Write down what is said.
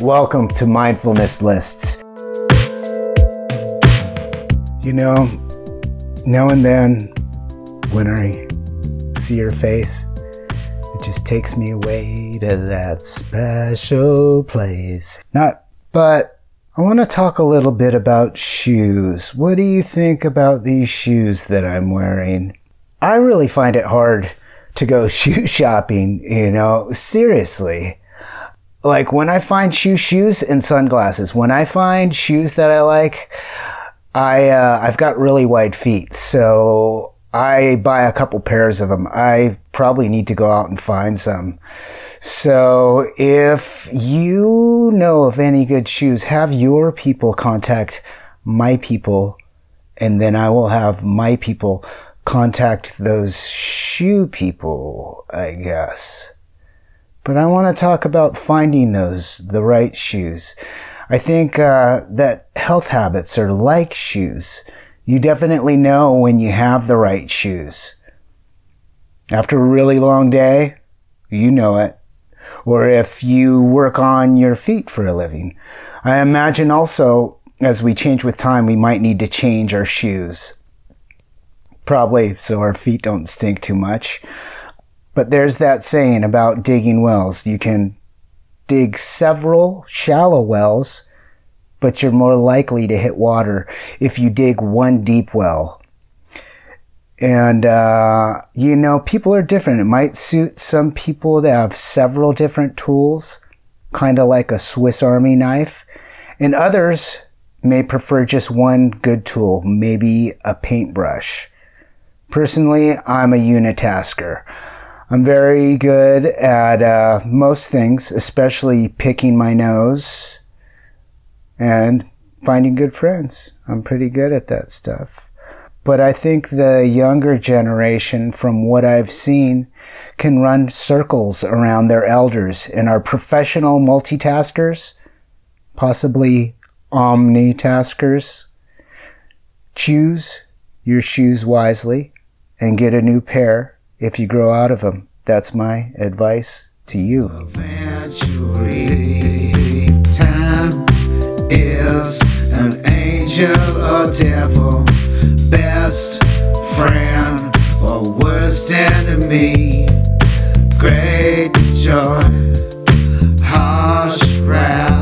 Welcome to Mindfulness Lists. You know, now and then when I see your face, it just takes me away to that special place. Not, but I want to talk a little bit about shoes. What do you think about these shoes that I'm wearing? I really find it hard to go shoe shopping, you know, seriously. Like when I find shoe shoes and sunglasses, when I find shoes that I like, I uh, I've got really wide feet, so I buy a couple pairs of them. I probably need to go out and find some. So if you know of any good shoes, have your people contact my people, and then I will have my people contact those shoe people, I guess. But I want to talk about finding those, the right shoes. I think uh, that health habits are like shoes. You definitely know when you have the right shoes. After a really long day, you know it. Or if you work on your feet for a living. I imagine also, as we change with time, we might need to change our shoes. Probably so our feet don't stink too much. But there's that saying about digging wells. You can dig several shallow wells, but you're more likely to hit water if you dig one deep well. And, uh, you know, people are different. It might suit some people that have several different tools, kind of like a Swiss Army knife. And others may prefer just one good tool, maybe a paintbrush. Personally, I'm a unitasker. I'm very good at uh, most things, especially picking my nose and finding good friends. I'm pretty good at that stuff. But I think the younger generation, from what I've seen, can run circles around their elders and are professional multitaskers, possibly omnitaskers. Choose your shoes wisely and get a new pair if you grow out of them. That's my advice to you. Eventually, time is an angel or devil, best friend or worst enemy, great joy, harsh wrath.